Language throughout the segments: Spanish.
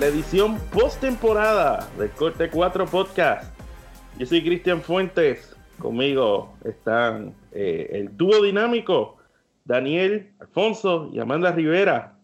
la edición post-temporada del Corte 4 Podcast. Yo soy Cristian Fuentes, conmigo están eh, el dúo dinámico, Daniel, Alfonso y Amanda Rivera.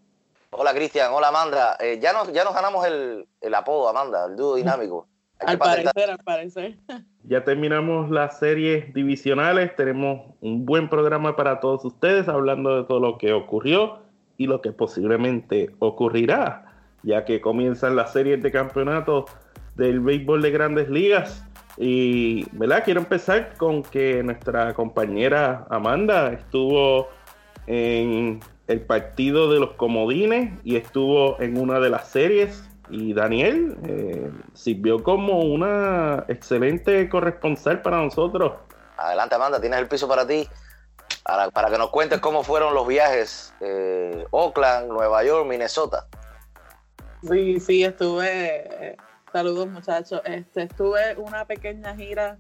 Hola Cristian, hola Amanda. Eh, ya, nos, ya nos ganamos el, el apodo, Amanda, el dúo dinámico. Al parecer, al parecer. Ya terminamos las series divisionales, tenemos un buen programa para todos ustedes, hablando de todo lo que ocurrió y lo que posiblemente ocurrirá, ya que comienzan las series de campeonato del béisbol de grandes ligas. Y, ¿verdad? Quiero empezar con que nuestra compañera Amanda estuvo en el partido de los comodines y estuvo en una de las series. Y Daniel eh, sirvió como una excelente corresponsal para nosotros. Adelante, Amanda, tienes el piso para ti. Para, que nos cuentes cómo fueron los viajes eh, Oakland, Nueva York, Minnesota. Sí, sí, estuve. Saludos, muchachos. Este, estuve una pequeña gira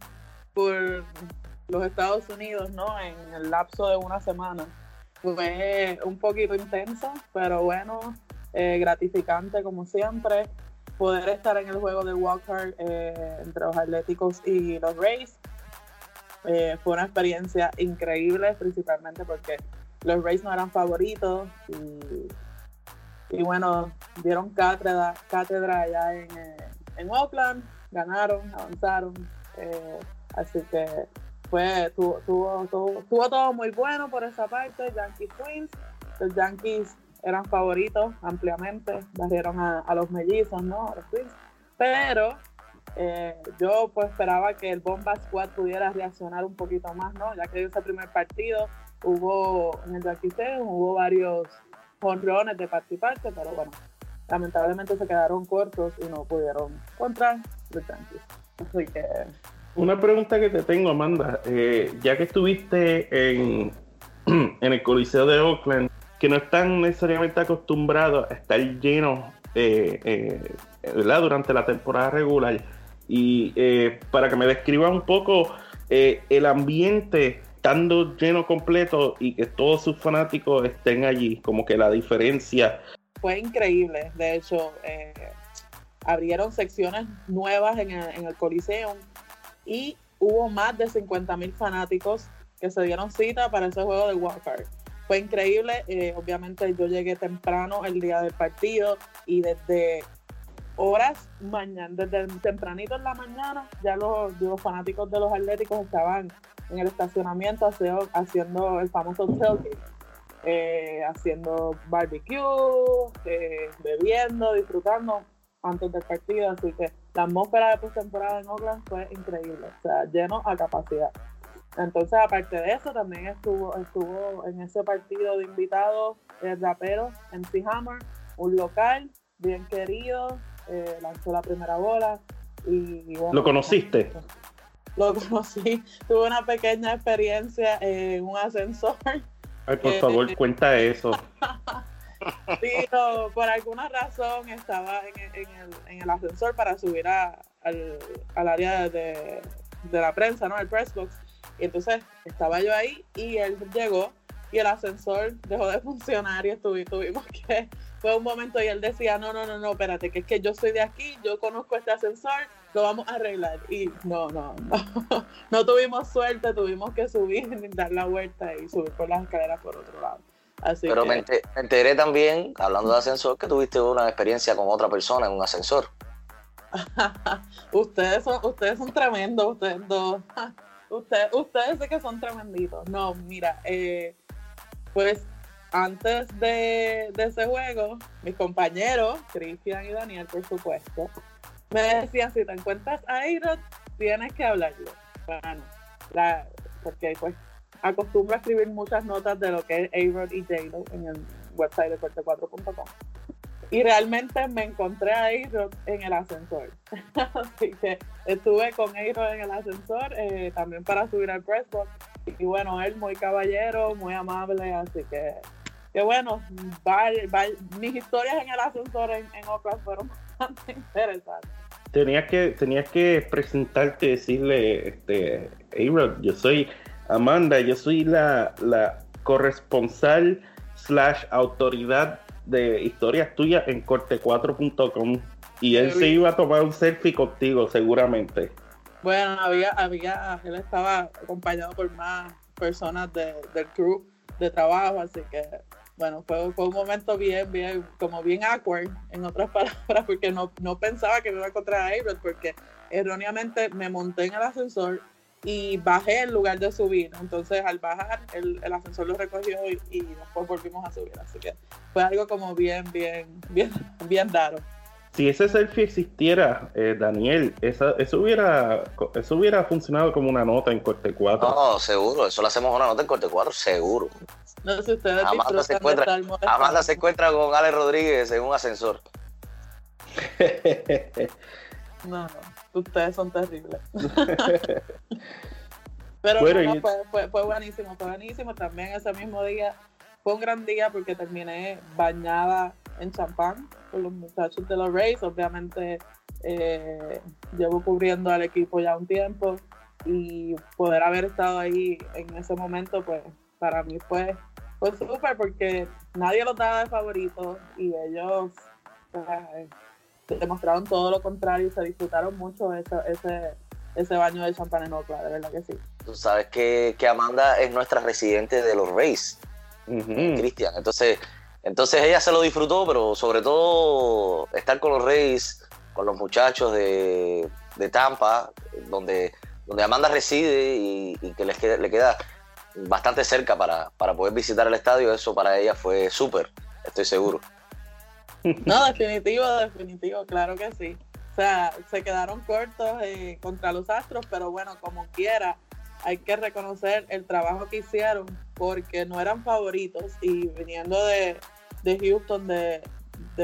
por los Estados Unidos, ¿no? En el lapso de una semana. Fue un poquito intenso, pero bueno, eh, gratificante como siempre. Poder estar en el juego de Walker eh, entre los Atléticos y los Rays eh, fue una experiencia increíble, principalmente porque los Rays no eran favoritos y, y bueno, dieron cátedra, cátedra allá en, eh, en Oakland, ganaron, avanzaron, eh, así que fue, tuvo, tuvo, tuvo, tuvo, todo muy bueno por esa parte, Yankees Twins, los Yankees eran favoritos ampliamente, barrieron a, a los mellizos, ¿no? A los Twins, pero eh, yo pues esperaba que el Bomba Squad pudiera reaccionar un poquito más, ¿no? Ya que ese primer partido hubo en el Yankee hubo varios honrones de parte y parte, pero bueno, lamentablemente se quedaron cortos y no pudieron contra los Yankees. Así que... Una pregunta que te tengo, Amanda, eh, ya que estuviste en, en el Coliseo de Oakland, que no están necesariamente acostumbrados a estar llenos eh, eh, durante la temporada regular, y eh, para que me describa un poco eh, el ambiente estando lleno completo y que todos sus fanáticos estén allí, como que la diferencia. Fue increíble, de hecho, eh, abrieron secciones nuevas en el, en el Coliseo y hubo más de 50 mil fanáticos que se dieron cita para ese juego de Walker. Fue increíble, eh, obviamente yo llegué temprano el día del partido y desde horas mañana, desde tempranito en la mañana, ya los, fanáticos de los Atléticos estaban en el estacionamiento haciendo, haciendo el famoso tailgate, eh, haciendo barbecue, eh, bebiendo, disfrutando antes del partido, así que la atmósfera de postemporada en Oakland fue increíble, o sea, lleno a capacidad. Entonces, aparte de eso, también estuvo, estuvo en ese partido de invitados el rapero MC Hammer, un local bien querido, eh, lanzó la primera bola. Y, bueno, ¿Lo conociste? Lo conocí, tuve una pequeña experiencia en un ascensor. Ay, por favor, cuenta eso. sí, no, por alguna razón estaba en, en, el, en el, ascensor para subir a, al, al, área de, de, la prensa, ¿no? El press box. Y entonces estaba yo ahí y él llegó y el ascensor dejó de funcionar y tuvimos que fue un momento y él decía, no, no, no, no, espérate, que es que yo soy de aquí, yo conozco este ascensor, lo vamos a arreglar. Y no, no, no, no tuvimos suerte, tuvimos que subir, dar la vuelta y subir por las escaleras por otro lado. Así Pero que... me enteré también, hablando de ascensor, que tuviste una experiencia con otra persona en un ascensor. ustedes, son, ustedes son tremendos, ustedes dos. Usted, ustedes sé que son tremenditos. No, mira, eh, pues antes de, ese juego, mis compañeros, Cristian y Daniel, por supuesto, me decían, si te encuentras a Ayrod, tienes que hablarle. Bueno, porque pues acostumbro a escribir muchas notas de lo que es A-Rod y j en el website de fuerte4.com. Y realmente me encontré a A-Rod en el ascensor. Así que estuve con A-Rod en el ascensor eh, también para subir al press. Y bueno, él muy caballero, muy amable, así que, que bueno, mis historias en el ascensor en, en Oakland fueron bastante interesantes. Tenías que, tenías que presentarte y decirle, este, A-Rod, yo soy Amanda, yo soy la, corresponsal slash autoridad de historias tuyas en corte4.com y él se iba a tomar un selfie contigo seguramente. Bueno, había, había, él estaba acompañado por más personas de, del crew de trabajo, así que bueno, fue, un momento bien, bien, como bien awkward, en otras palabras, porque no, no pensaba que me iba a encontrar a Abraham, porque erróneamente me monté en el ascensor y bajé en lugar de subir. Entonces al bajar el, ascensor lo recogió y, después volvimos a subir. Así que fue algo como bien, bien, bien, bien raro. Si ese selfie existiera, eh, Daniel, esa, eso, hubiera, eso hubiera funcionado como una nota en Corte 4. No, seguro, eso lo hacemos una nota en Corte 4, seguro. No sé ustedes Amanda se, encuentra, Amanda se encuentra con Ale Rodríguez en un ascensor. no, no. Ustedes son terribles. Pero fue, fue, buenísimo, fue buenísimo. También ese mismo día fue un gran día porque terminé bañada en champán con los muchachos de los Rays. Obviamente eh, llevo cubriendo al equipo ya un tiempo y poder haber estado ahí en ese momento, pues para mí fue, fue súper porque nadie los daba de favorito y ellos pues, demostraron todo lo contrario y se disfrutaron mucho ese, ese, ese baño de champán en Oakland, de verdad que sí. Tú sabes que, Amanda es nuestra residente de los Rays, Cristian. Entonces, entonces ella se lo disfrutó, pero sobre todo estar con los Rays, con los muchachos de, Tampa, donde, donde Amanda reside y, que les queda, le queda bastante cerca para, para poder visitar el estadio, eso para ella fue súper, estoy seguro. No, definitivo, definitivo, claro que sí. O sea, se quedaron cortos eh, contra los Astros, pero bueno, como quiera, hay que reconocer el trabajo que hicieron porque no eran favoritos y viniendo de, Houston de,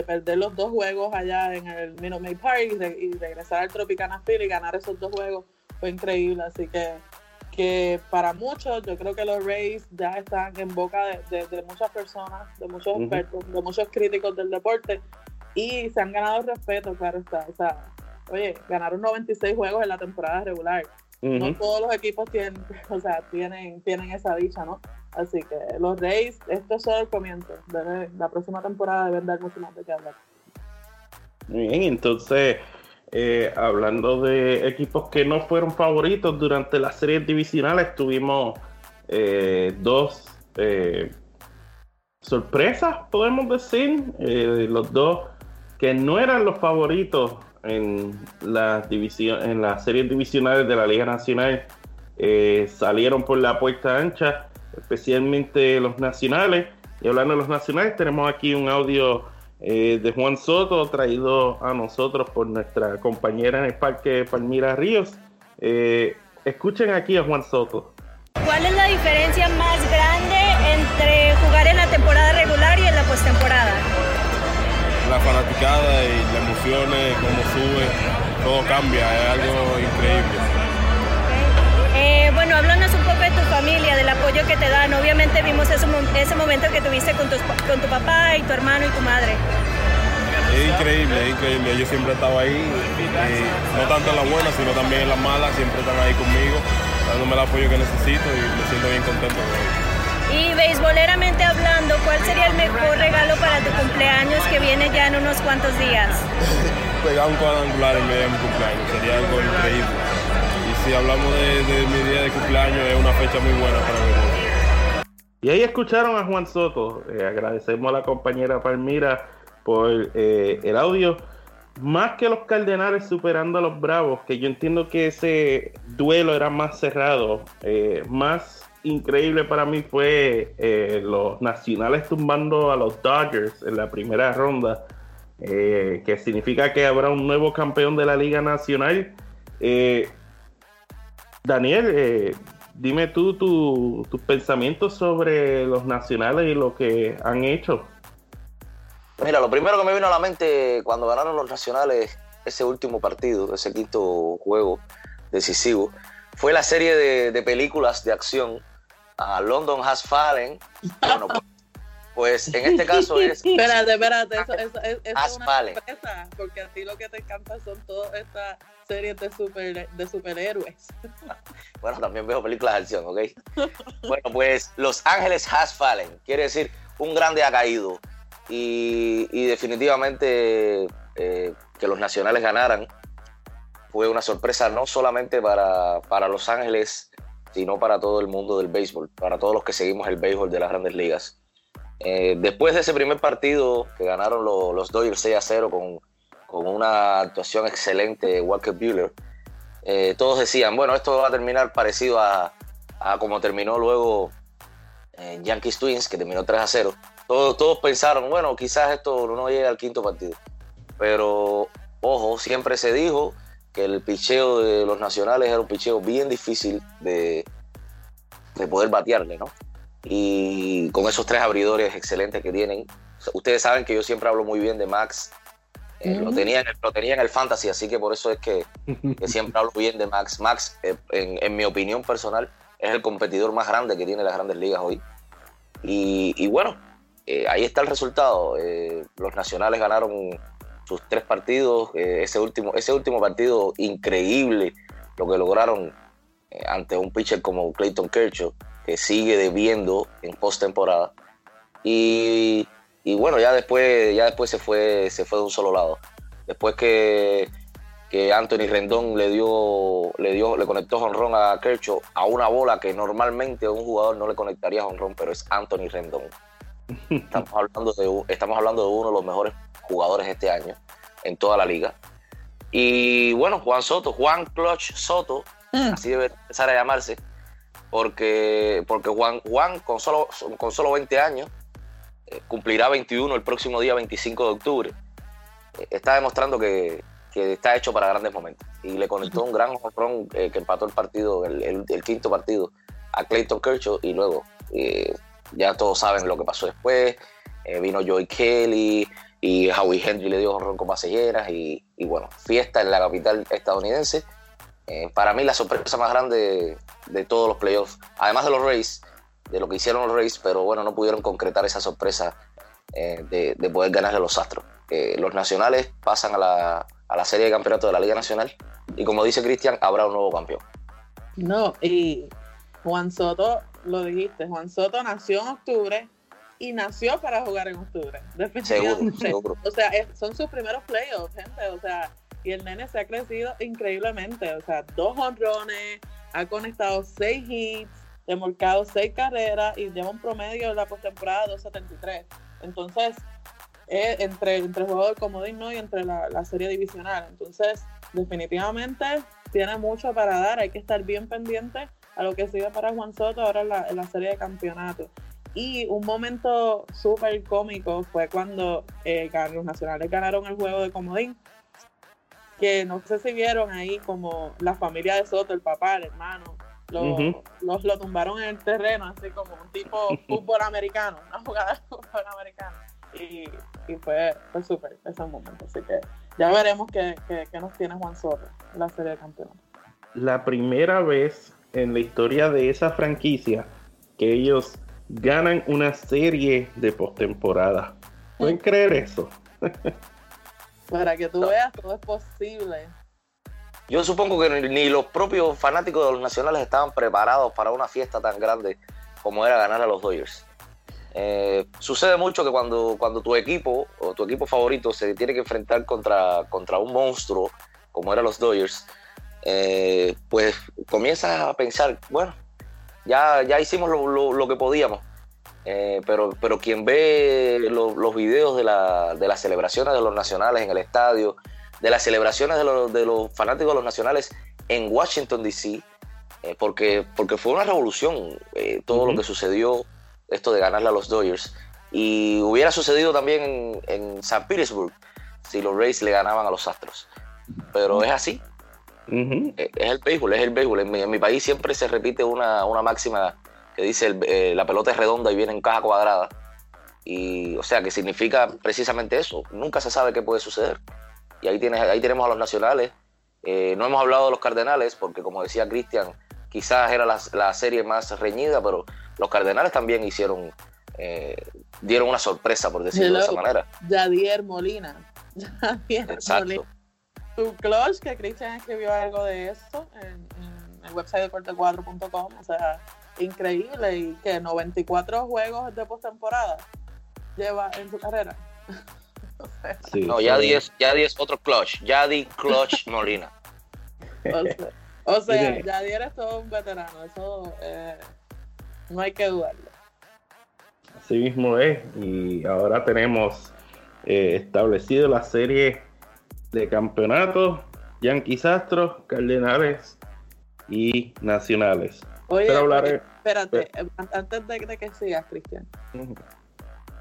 perder los dos juegos allá en el Minute Maid Park y, regresar al Tropicana Field y ganar esos dos juegos fue increíble. Así que que para muchos, yo creo que los Rays ya están en boca de, muchas personas, de muchos expertos, de muchos críticos del deporte y se han ganado respeto, claro está. O sea, oye, ganaron 96 juegos en la temporada regular. No todos los equipos tienen, o sea, tienen, tienen esa dicha, ¿no? Así que los Rays, esto es el comienzo. la próxima temporada deben dar mucho más de qué hablar. Muy bien, entonces eh, hablando de equipos que no fueron favoritos durante las series divisionales, tuvimos eh, dos eh, sorpresas, podemos decir. los dos que no eran los favoritos en las, en las series divisionales de la Liga Nacional salieron por la puerta ancha, especialmente los nacionales. Y hablando de los nacionales, tenemos aquí un audio eh, de Juan Soto, traído a nosotros por nuestra compañera en el Parque Palmira Ríos. Eh, escuchen aquí a Juan Soto. Fanaticada y las emociones, cómo sube, todo cambia, es algo increíble. Eh, bueno, háblanos un poco de tu familia, del apoyo que te dan. Obviamente vimos ese, ese momento que tuviste con tu, con tu papá y tu hermano y tu madre. Es increíble, es increíble. Ellos siempre han estado ahí, no tanto en las buenas, sino también en las malas, siempre están ahí conmigo, dándome el apoyo que necesito y me siento bien contento con ellos. Y beisboleramente hablando, ¿cuál sería el mejor regalo para tu cumpleaños que viene ya en unos cuantos días? Pegar un cuadrangular en medio de mi cumpleaños, sería algo increíble si hablamos de, mi día de cumpleaños, es una fecha muy buena para mí. Y ahí escucharon a Juan Soto. Eh, agradecemos a la compañera Palmira por eh, el audio. más que los Cardenales superando a los Bravos, que yo entiendo que ese duelo era más cerrado, eh, más increíble para mí fue eh, los Nacionales tumbando a los Dodgers en la primera ronda, eh, que significa que habrá un nuevo campeón de la Liga Nacional. Daniel, dime tú tus pensamientos sobre los Nacionales y lo que han hecho. Mira, lo primero que me vino a la mente cuando ganaron los Nacionales ese último partido, ese quinto juego decisivo, fue la serie de, películas de acción a London Has Fallen. Bueno, pues, pues en este caso es. Espérate, espérate, eso, eso, eso, es una sorpresa, porque a ti lo que te encanta son todas estas series de, super, de superhéroes. Bueno, también veo películas de acción, ¿ok? Bueno, pues Los Ángeles Has Fallen, quiere decir un grande ha caído. Y, definitivamente eh, que los nacionales ganaran fue una sorpresa no solamente para, para, Los Ángeles, sino para todo el mundo del béisbol, para todos los que seguimos el béisbol de las grandes ligas. Eh, después de ese primer partido que ganaron los Dodgers 6 a 0 con, con una actuación excelente de Walker Buehler, eh, todos decían, bueno, esto va a terminar parecido a, a como terminó luego en Yankees Twins, que terminó 3 a 0 todos, pensaron, bueno, quizás esto no llegue al quinto partido. Pero, ojo, siempre se dijo que el picheo de los nacionales era un picheo bien difícil de, de poder batearle, ¿no? Y con esos tres abridores excelentes que tienen, ustedes saben que yo siempre hablo muy bien de Max. Eh, lo, tenía en el, lo tenía en el fantasy, así que por eso es que, siempre hablo bien de Max. Max, eh, en, en, mi opinión personal, es el competidor más grande que tiene las grandes ligas hoy. Y, y bueno, eh, ahí está el resultado. Eh, los nacionales ganaron sus tres partidos. Eh, ese, último, ese último partido increíble, lo que lograron ante un pitcher como Clayton Kershaw, que sigue debiendo en postemporada. Y, y bueno, ya después, ya después se, fue, se fue de un solo lado. Después que, que Anthony Rendón le dio, le dio, le conectó honrón a Kershaw a una bola que normalmente un jugador no le conectaría honrón, pero es Anthony Rendón. Estamos hablando, de, estamos hablando de uno de los mejores jugadores este año en toda la liga. Y bueno, Juan Soto, Juan Clutch Soto, mm. así debe empezar a llamarse, porque, porque Juan, Juan con, solo, con solo 20 años eh, cumplirá 21 el próximo día 25 de octubre. Eh, está demostrando que, está hecho para grandes momentos. Y le conectó un gran honrón eh, que empató el partido, el, quinto partido, a Clayton Kershaw y luego ya todos saben lo que pasó después. Eh, vino Joey Kelly y Howie Henry le dio honrón con paselleras y, bueno, fiesta en la capital estadounidense. Eh, para mí la sorpresa más grande de, todos los playoffs, además de los Rays, de lo que hicieron los Rays, pero bueno, no pudieron concretar esa sorpresa eh, de, de, poder ganarle a los Astros. los nacionales pasan a la, a la serie de campeonato de la Liga Nacional y como dice Cristian, habrá un nuevo campeón. No, y Juan Soto lo dijiste, Juan Soto nació en octubre y nació para jugar en octubre. Definitivamente. O sea, son sus primeros playoffs, gente. O sea, y el nene se ha crecido increíblemente. O sea, dos honrones, ha conectado seis hits, demorcado seis carreras y lleva un promedio en la postemporada 2.73. Entonces, entre, entre el juego del comodín y entre la, la serie divisional. Entonces, definitivamente tiene mucho para dar. Hay que estar bien pendiente a lo que sigue para Juan Soto ahora en la, serie de campeonato. Y un momento súper cómico fue cuando eh, los nacionales ganaron el juego de comodín. Que no sé si vieron ahí como la familia de Soto, el papá, el hermano, los, lo tumbaron en el terreno, así como un tipo fútbol americano, una jugada de fútbol americano. Y, y fue, fue súper ese momento. Así que ya veremos qué, qué, qué nos tiene Juan Soto en la serie de campeonato. La primera vez en la historia de esa franquicia que ellos ganan una serie de postemporada. ¿Pueden creer eso? Para que tú veas, todo es posible. Yo supongo que ni los propios fanáticos de los nacionales estaban preparados para una fiesta tan grande como era ganar a los Dodgers. Eh, sucede mucho que cuando, cuando tu equipo o tu equipo favorito se tiene que enfrentar contra, contra un monstruo como eran los Dodgers, eh, pues comienzas a pensar, bueno, ya, ya hicimos lo, que podíamos. Eh, pero, pero quien ve los videos de, la, de, las celebraciones de los nacionales en el estadio, de las celebraciones de los, de los fanáticos de los nacionales en Washington, D.C., eh, porque, porque fue una revolución eh, todo lo que sucedió, esto de ganarle a los Dodgers. Y hubiera sucedido también en, en San Petersburg si los Rays le ganaban a los Astros. Pero es así. Eh, es el béisbol, es el béisbol. En mi, país siempre se repite una, una máxima que dice la pelota es redonda y viene en caja cuadrada. Y, o sea, que significa precisamente eso. Nunca se sabe qué puede suceder. Y ahí, tienes, ahí tenemos a los nacionales. no hemos hablado de los cardenales, porque como decía Cristian, quizás era la, serie más reñida, pero los Cardenales también hicieron, eh, dieron una sorpresa, por decirlo de esa manera. Yadier Molina. Yadier Exacto. Tu clutch, que Cristian escribió algo de eso en, el website de corte4.com, o sea, increíble, y que 94 juegos de postemporada lleva en su carrera. no, ya 10, ya 10 otro clutch, ya di clutch Molina. O sea, Yadier es todo un veterano, eso eh, no hay que dudarlo. Así mismo es, y ahora tenemos eh, establecido la serie de campeonatos, Yankees Astros, Cardenales y Nacionales. Oye, espérate, antes de, que sigas, Cristian.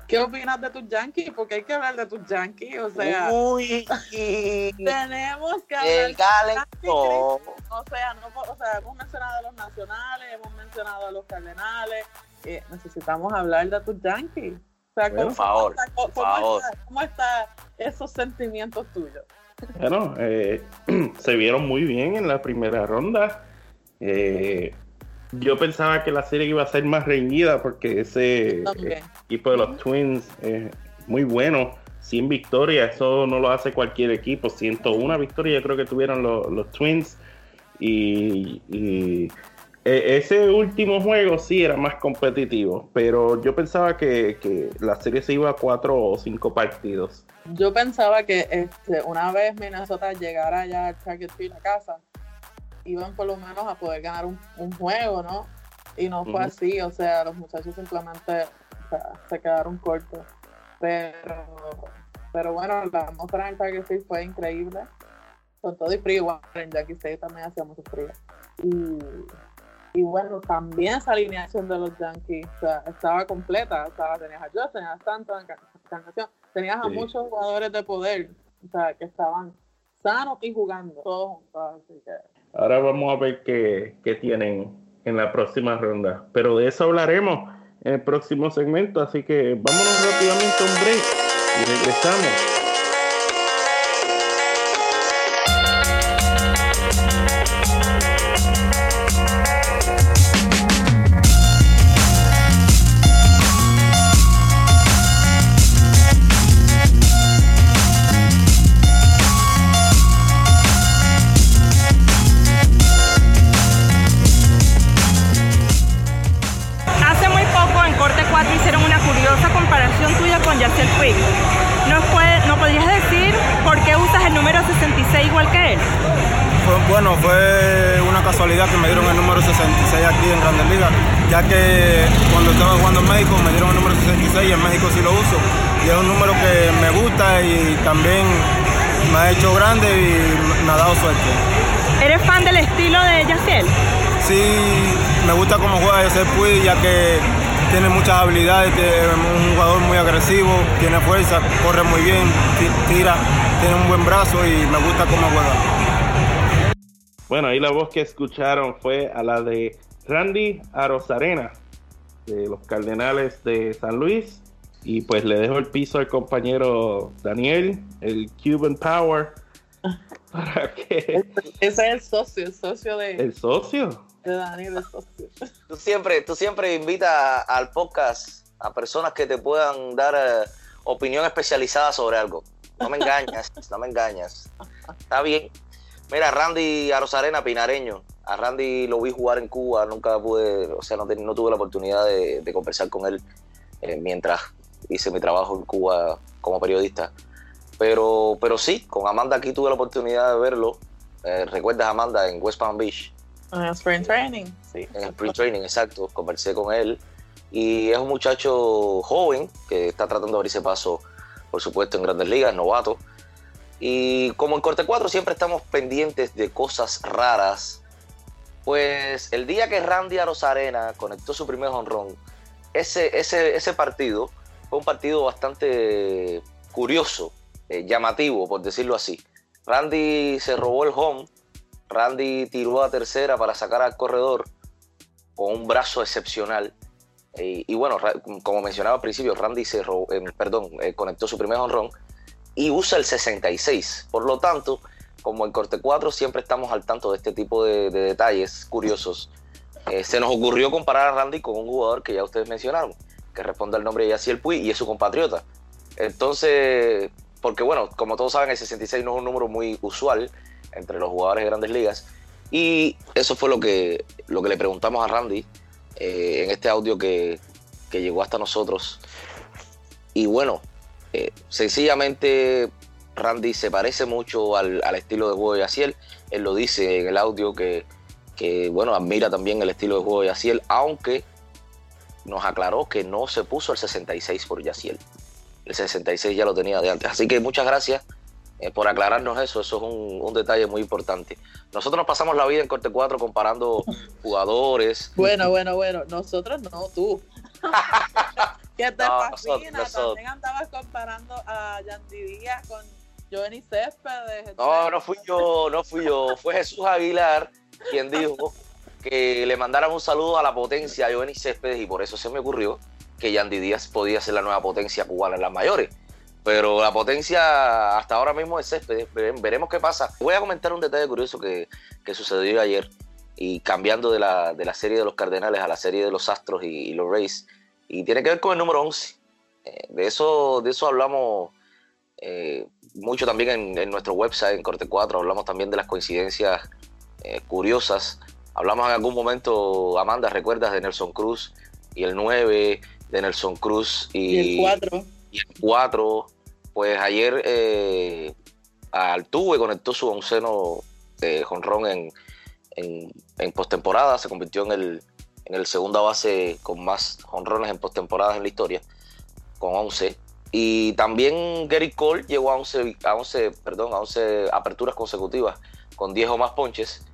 ¿Qué opinas de tus Yankees? Porque hay que hablar de tus Yankees, o sea. Uy, tenemos que hablar el calentón. O sea, no, o sea, hemos mencionado a los nacionales, hemos mencionado a los cardenales. Eh, necesitamos hablar de tus Yankees. O sea, por favor, por favor. ¿Cómo están esos sentimientos tuyos? Bueno, eh, se vieron muy bien en la primera ronda. Eh, yo pensaba que la serie iba a ser más reñida porque ese equipo de los Twins es muy bueno. Sin victoria, eso no lo hace cualquier equipo. 101 victoria, yo creo que tuvieron los, Twins. Y, e, ese último juego sí era más competitivo, pero yo pensaba que, la serie se iba a cuatro o cinco partidos. Yo pensaba que este, una vez Minnesota llegara ya al Target Field a casa, iban por lo menos a poder ganar un, juego, ¿no? Y no fue así, o sea, los muchachos simplemente se quedaron cortos. Pero, pero bueno, la atmósfera en el Target Field fue increíble. Con todo y frío, igual en Jackie State también hacía mucho frío. Y, y bueno, también esa alineación de los Yankees o sea, estaba completa. O sea, tenías a Josh, tenías a Stanton, tenías a muchos jugadores de poder, o sea, que estaban sanos y jugando todos juntos. Así que Ahora vamos a ver qué, tienen en la próxima ronda. Pero de eso hablaremos en el próximo segmento. Así que vámonos rápidamente a un break y regresamos. Que me dieron el número 66 aquí en Grandes Ligas, ya que cuando estaba jugando en México me dieron el número 66 y en México sí lo uso. Y es un número que me gusta y también me ha hecho grande y me ha dado suerte. ¿Eres fan del estilo de Yaciel? Sí, me gusta cómo juega Yaciel Puig, ya que tiene muchas habilidades, es un jugador muy agresivo, tiene fuerza, corre muy bien, tira, tiene un buen brazo y me gusta cómo juega. Bueno, ahí la voz que escucharon fue a la de Randy Arozarena, de los Cardenales de San Luis. Y pues le dejo el piso al compañero Daniel, el Cuban Power, para. Ese es el socio, el socio de... ¿El socio? Tú siempre, tú siempre invitas al podcast a personas que te puedan dar eh, opinión especializada sobre algo. No me engañas, no me engañas. Está bien, Mira, Randy Arozarena, pinareño. A Randy lo vi jugar en Cuba, nunca pude, o sea, no, tuve la oportunidad de, conversar con él eh, mientras hice mi trabajo en Cuba como periodista. Pero, pero sí, con Amanda aquí tuve la oportunidad de verlo. Eh, ¿Recuerdas Amanda en West Palm Beach? En el Spring Training, sí. En el Spring Training, exacto. Conversé con él. Y es un muchacho joven que está tratando de abrirse paso, por supuesto, en grandes ligas, novato Y como en Corte 4 siempre estamos pendientes de cosas raras, pues el día que Randy Arozarena conectó su primer honrón, ese, ese, ese partido fue un partido bastante curioso, eh, llamativo, por decirlo así. Randy se robó el home, Randy tiró a tercera para sacar al corredor con un brazo excepcional. y bueno, como mencionaba al principio, Randy se eh, perdón, eh, conectó su primer honrón y usa el 66. Por lo tanto, como en Corte 4 siempre estamos al tanto de este tipo de, detalles curiosos, se nos ocurrió comparar a Randy con un jugador que ya ustedes mencionaron, que responde al nombre de Yaciel Puy y es su compatriota. Entonces, porque bueno, como todos saben, el 66 no es un número muy usual entre los jugadores de grandes ligas. Y eso fue lo que, lo que le preguntamos a Randy eh, en este audio que, llegó hasta nosotros. Y bueno, eh, sencillamente Randy se parece mucho al, estilo de juego de Yaciel. Él lo dice en el audio que, que, bueno, admira también el estilo de juego de Yaciel, aunque nos aclaró que no se puso el 66 por Yaciel. El 66 ya lo tenía de antes. Así que muchas gracias eh, por aclararnos eso. Eso es un, detalle muy importante.Nosotros nos pasamos la vida en Corte 4 comparando jugadores. Bueno, bueno, bueno. Nosotros no, tú. ¿Qué te no, fascina? También andabas comparando a Yandy Díaz con Johnny Céspedes. No, no fui yo, no fui yo. Fue Jesús Aguilar quien dijo que le mandaran un saludo a la potencia a Johnny Céspedes y por eso se me ocurrió que Yandy Díaz podía ser la nueva potencia cubana en las mayores. Pero la potencia hasta ahora mismo es Céspedes. Veremos qué pasa. Voy a comentar un detalle curioso que, sucedió ayer y cambiando de la, de la, serie de los Cardenales a la serie de los Astros y, los Rays. Y tiene que ver con el número 11. Eh, de, eso, de eso hablamos eh, mucho también en, nuestro website, en Corte 4. Hablamos también de las coincidencias eh, curiosas Hablamos en algún momento, Amanda, ¿recuerdas de Nelson Cruz y el 9 de Nelson Cruz y, el 4? Y el 4. Pues ayer eh, Altuve conectó su onceno de jonrón en, en, postemporada, se convirtió en el, en el segunda base con más jonrones en postemporada en la historia, con 11. Y también Gary Cole llegó a 11, a 11, perdón, a 11 aperturas consecutivas con 10 o más ponches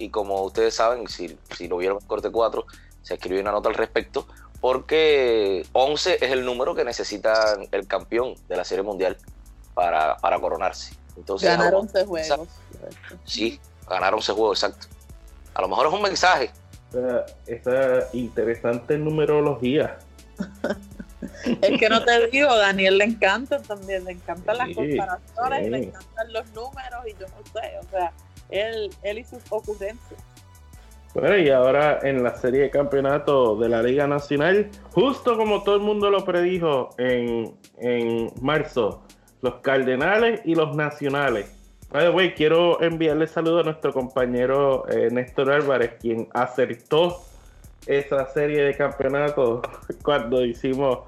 y como ustedes saben, si, si lo vieron en Corte 4, se escribió una nota al respecto, porque 11 es el número que necesita el campeón de la Serie Mundial para, coronarse. Entonces, ganar 11 juegos. Sí, ganar 11 juegos, exacto. A lo mejor es un mensaje. Esa, interesante numerología. es que no te digo, Daniel le encanta también, le encantan las comparaciones, le encantan los números y yo no sé, o sea, él, él y sus ocurrencias. Bueno, y ahora en la serie de campeonato de la Liga Nacional, justo como todo el mundo lo predijo en, marzo, los Cardenales y los Nacionales. By the quiero enviarle saludo a nuestro compañero eh, Néstor Álvarez, quien acertó esa serie de campeonatos cuando hicimos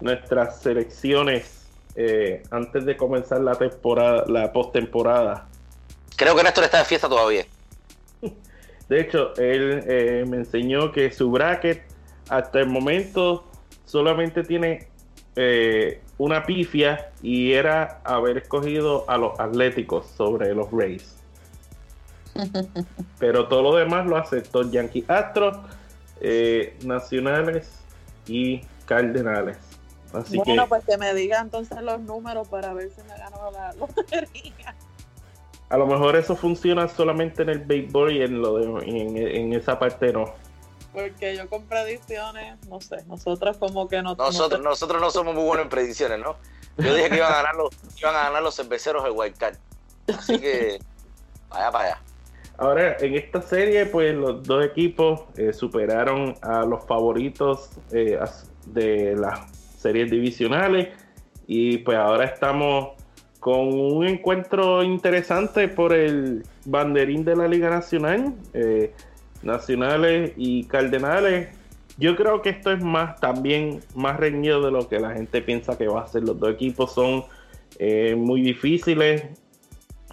nuestras selecciones eh, antes de comenzar la temporada, la postemporada. Creo que Néstor está de fiesta todavía. De hecho, él eh, me enseñó que su bracket hasta el momento solamente tiene eh, una pifia y era haber escogido a los Atléticos sobre los Rays. Pero todo lo demás lo aceptó Yankee Astros, eh, Nacionales y Cardenales. Así bueno, pues que me diga entonces los números para ver si me gano la lotería. A lo mejor eso funciona solamente en el béisbol y en, lo de, en, esa parte no. Porque yo con predicciones, no sé, nosotros como que no... Nosotros no, nosotros no somos muy buenos en predicciones, ¿no? Yo dije que iban a ganar los, iban a ganar los cerveceros del Wild Card. Así que, vaya para allá. Ahora, en esta serie, pues los dos equipos eh, superaron a los favoritos eh, de las series divisionales y pues ahora estamos con un encuentro interesante por el banderín de la Liga Nacional, eh, Nacionales y Cardenales. Yo creo que esto es más también más reñido de lo que la gente piensa que va a ser. Los dos equipos son eh, muy difíciles,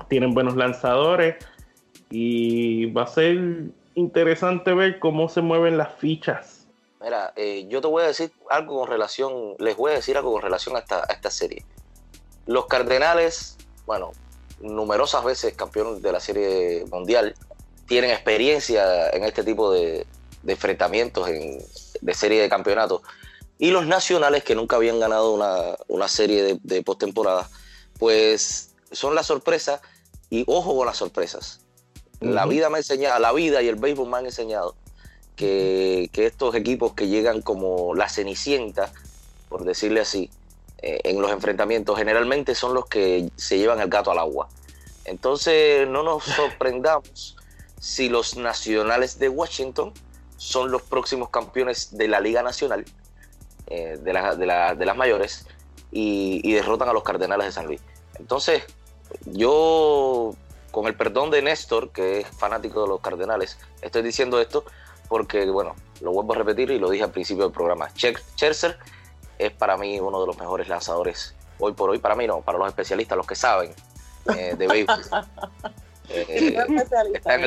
tienen buenos lanzadores y va a ser interesante ver cómo se mueven las fichas. Mira, eh, yo te voy a decir algo con relación, les voy a decir algo con relación a esta, a esta serie. Los Cardenales, bueno, numerosas veces campeón de la Serie Mundial, tienen experiencia en este tipo de, enfrentamientos en, de serie de campeonatos. Y los nacionales que nunca habían ganado una, serie de, de postemporada, pues son la sorpresa y ojo con las sorpresas. La vida me ha enseñado, la vida y el béisbol me han enseñado que, estos equipos que llegan como la cenicienta, por decirle así, en los enfrentamientos, generalmente son los que se llevan el gato al agua. Entonces no nos sorprendamos si los nacionales de Washington son los próximos campeones de la Liga Nacional, eh, de, de, las mayores, y, y derrotan a los Cardenales de San Luis. Entonces, yo con el perdón de Néstor, que es fanático de los Cardenales, estoy diciendo esto porque, bueno, lo vuelvo a repetir y lo dije al principio del programa. Es para mí uno de los mejores lanzadores hoy por hoy, para mí no, para los especialistas, los que saben eh, de béisbol. Eh, está, en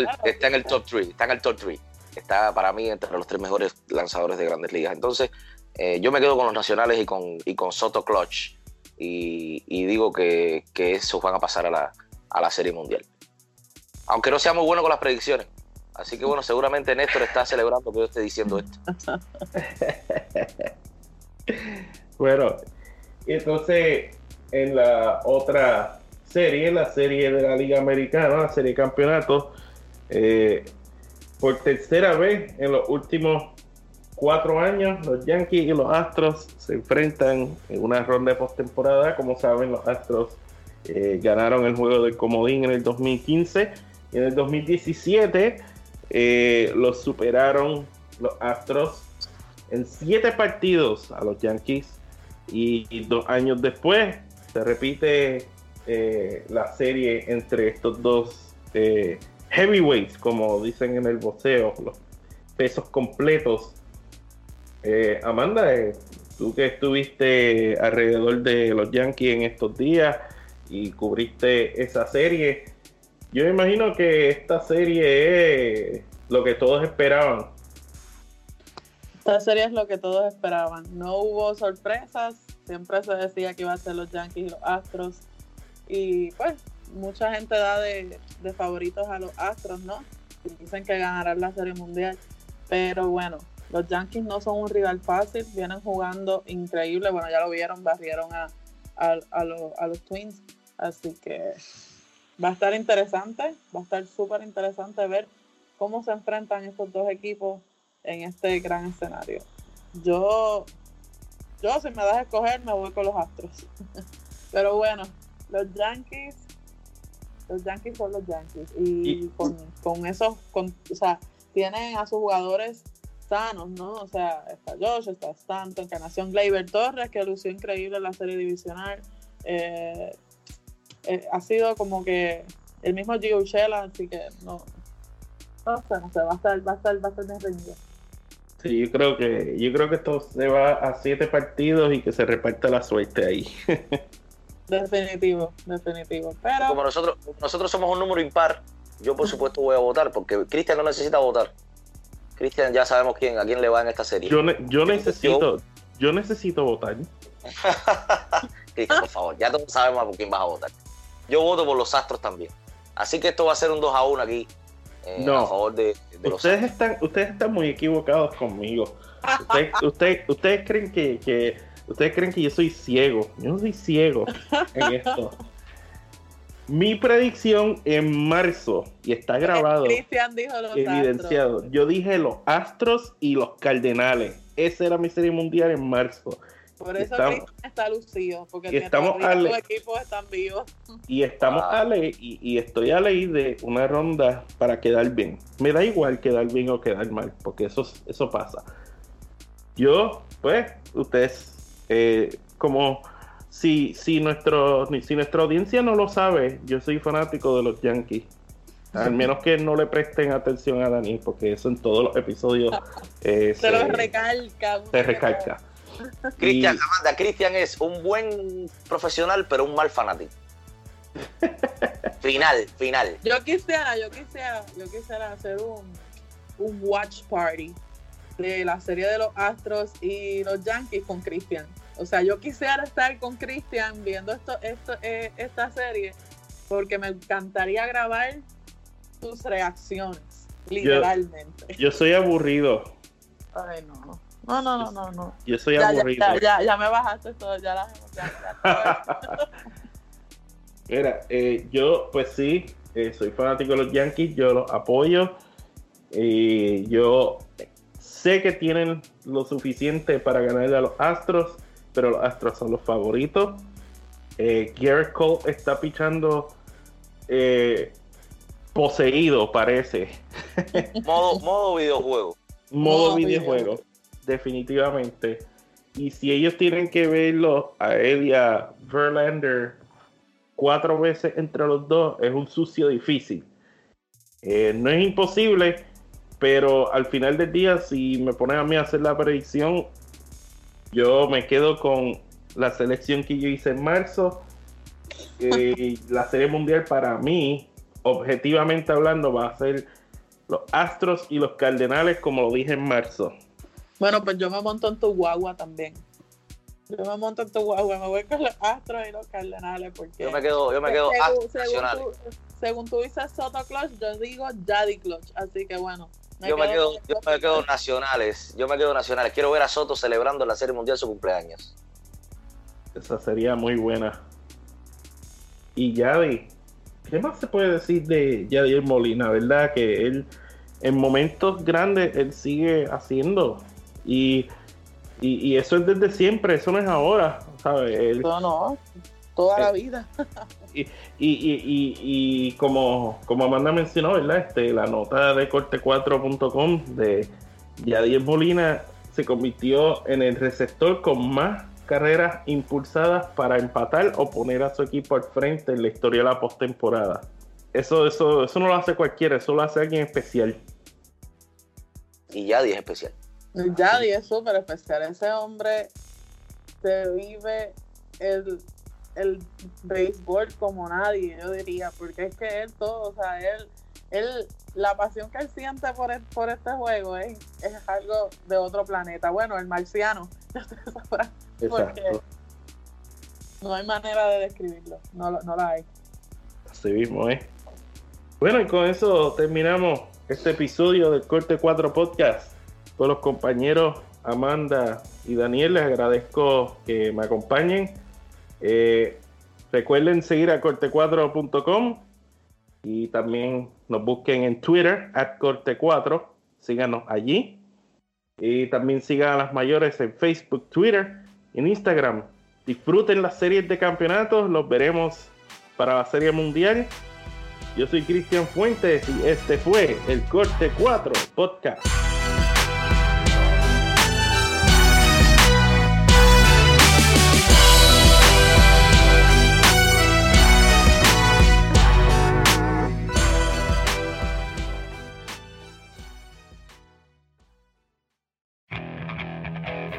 el, top 3, está en el top 3. Está para mí entre los tres mejores lanzadores de grandes ligas. Entonces, eh, yo me quedo con los nacionales y con, y con Soto Clutch. Y, digo que, que esos van a pasar a la, a la Serie Mundial aunque no sea muy bueno con las predicciones. Así que bueno, seguramente Néstor está celebrando que yo esté diciendo esto. bueno, entonces en la otra serie, la serie de la Liga Americana, la serie de campeonatos, eh, por tercera vez en los últimos cuatro años, los Yankees y los Astros se enfrentan en una ronda de postemporada. Como saben, los Astros eh, ganaron el juego del Comodín en el 2015 en el 2017 eh, los superaron los Astros en siete partidos a los Yankees y, dos años después se repite eh, la serie entre estos dos eh, heavyweights, como dicen en el boxeo, los pesos completos. Amanda, tú que estuviste alrededor de los Yankees en estos días y cubriste esa serie, yo imagino que esta serie es lo que todos esperaban. Esta serie es lo que todos esperaban. No hubo sorpresas. Siempre se decía que iba a ser los Yankees y los Astros. Y pues mucha gente da de, favoritos a los Astros, ¿no? Dicen que ganarán la serie mundial. Pero bueno, los Yankees no son un rival fácil. Vienen jugando increíble. Bueno, ya lo vieron, barrieron a, a los Twins. Así que va a estar interesante, va a estar súper interesante ver cómo se enfrentan estos dos equipos en este gran escenario. Yo, yo si me das a escoger, me voy con los Astros. Pero bueno, los Yankees, los Yankees son los Yankees. Y, con, con esos, con, o sea, tienen a sus jugadores sanos, ¿no? O sea, está Josh, está Stanton, Encarnación Gleyber Torres, que lució increíble en la serie divisional. Eh, eh, ha sido como que el mismo Gio Urshela, así que no, no sé, no sé, va a estar, va a estar, va a estar reñido. Sí, yo creo que, yo creo que esto se va a siete partidos y que se reparta la suerte ahí. definitivo, definitivo. Pero como nosotros, nosotros somos un número impar, yo por supuesto voy a votar, porque Cristian no necesita votar. Cristian ya sabemos quién, a quién le va en esta serie. Yo, yo necesito, yo necesito votar. Cristian, por favor, ya todos sabemos por quién vas a votar yo voto por los Astros también. Así que esto va a ser un 2 a 1 aquí. Eh, no. A favor de, los ustedes están Ustedes están muy equivocados conmigo. Ustedes, ustedes, creen que, ustedes creen que yo soy ciego. Yo no soy ciego en esto. Mi predicción en marzo, y está grabado, dijo los evidenciado. Yo dije los Astros y los Cardenales. Esa era mi serie mundial en marzo. Por eso estamos, está lucido, porque estamos los equipos están vivos. Y estamos a ley, y, estoy a ley de una ronda para quedar bien. Me da igual quedar bien o quedar mal, porque eso, eso pasa. Yo, pues, ustedes, eh, como si, si, nuestro, si nuestra audiencia no lo sabe, yo soy fanático de los Yankees. Al menos que no le presten atención a Dani, porque eso en todos los episodios eh, se, lo recalca. Se recalca. Cristian, Amanda, Cristian es un buen profesional, pero un mal fanático. final, final. Yo quisiera, yo quisiera, yo quisiera hacer un, un watch party de la serie de los Astros y los Yankees con Cristian. O sea, yo quisiera estar con Cristian viendo esto, esto, eh, esta serie porque me encantaría grabar tus reacciones, literalmente. Yo, soy aburrido. Ay, no. No, no, no, no, no. Yo soy aburrido. Ya, ya, me bajaste todo, ya las Mira, eh, yo pues sí, eh, soy fanático de los Yankees, yo los apoyo. Y yo sé que tienen lo suficiente para ganarle a los Astros, pero los Astros son los favoritos. Eh, Garrett Cole está pichando eh, poseído, parece. modo, modo videojuego. Modo, videojuego, definitivamente. Y si ellos tienen que verlo a él y a Verlander cuatro veces entre los dos, es un sucio difícil. Eh, no es imposible, pero al final del día, si me ponen a mí a hacer la predicción, yo me quedo con la selección que yo hice en marzo. Eh, la serie mundial para mí, objetivamente hablando, va a ser los Astros y los Cardenales, como lo dije en marzo. Bueno, pues yo me monto en tu guagua también. Yo me monto en tu guagua, me voy con los Astros y los Cardenales porque... Yo me quedo, yo me quedo según, según, tú, dices Soto Clutch, yo digo Daddy Clutch, así que bueno. yo, me quedo, yo me quedo nacionales, yo me quedo nacionales. Quiero ver a Soto celebrando la Serie Mundial su cumpleaños. Esa sería muy buena. Y Yadi, ¿qué más se puede decir de Yadier Molina? ¿Verdad? Que él en momentos grandes él sigue haciendo. Y, y, eso es desde siempre, eso no es ahora, ¿sabes? no, no, toda la vida. y, y, como, como Amanda mencionó, ¿verdad? Este, la nota de corte4.com de Yadier Molina se convirtió en el receptor con más carreras impulsadas para empatar o poner a su equipo al frente en la historia de la postemporada. Eso, eso, eso no lo hace cualquiera, eso lo hace alguien especial. Y Yadi es especial. Yadi es súper especial. Ese hombre se vive el, el béisbol como nadie, yo diría, porque es que él todo, o sea, él, él la pasión que él siente por, por este juego es, es algo de otro planeta. Bueno, el marciano, porque no hay manera de describirlo, no, no la hay. Así mismo, ¿eh? Bueno, y con eso terminamos este episodio del Corte 4 Podcast. Todos los compañeros Amanda y Daniel, les agradezco que me acompañen. Eh, recuerden seguir a corte4.com y también nos busquen en Twitter, at corte4. Síganos allí. Y también sigan a las mayores en Facebook, Twitter en Instagram. Disfruten las series de campeonatos, los veremos para la Serie Mundial. Yo soy Cristian Fuentes y este fue el Corte 4 Podcast.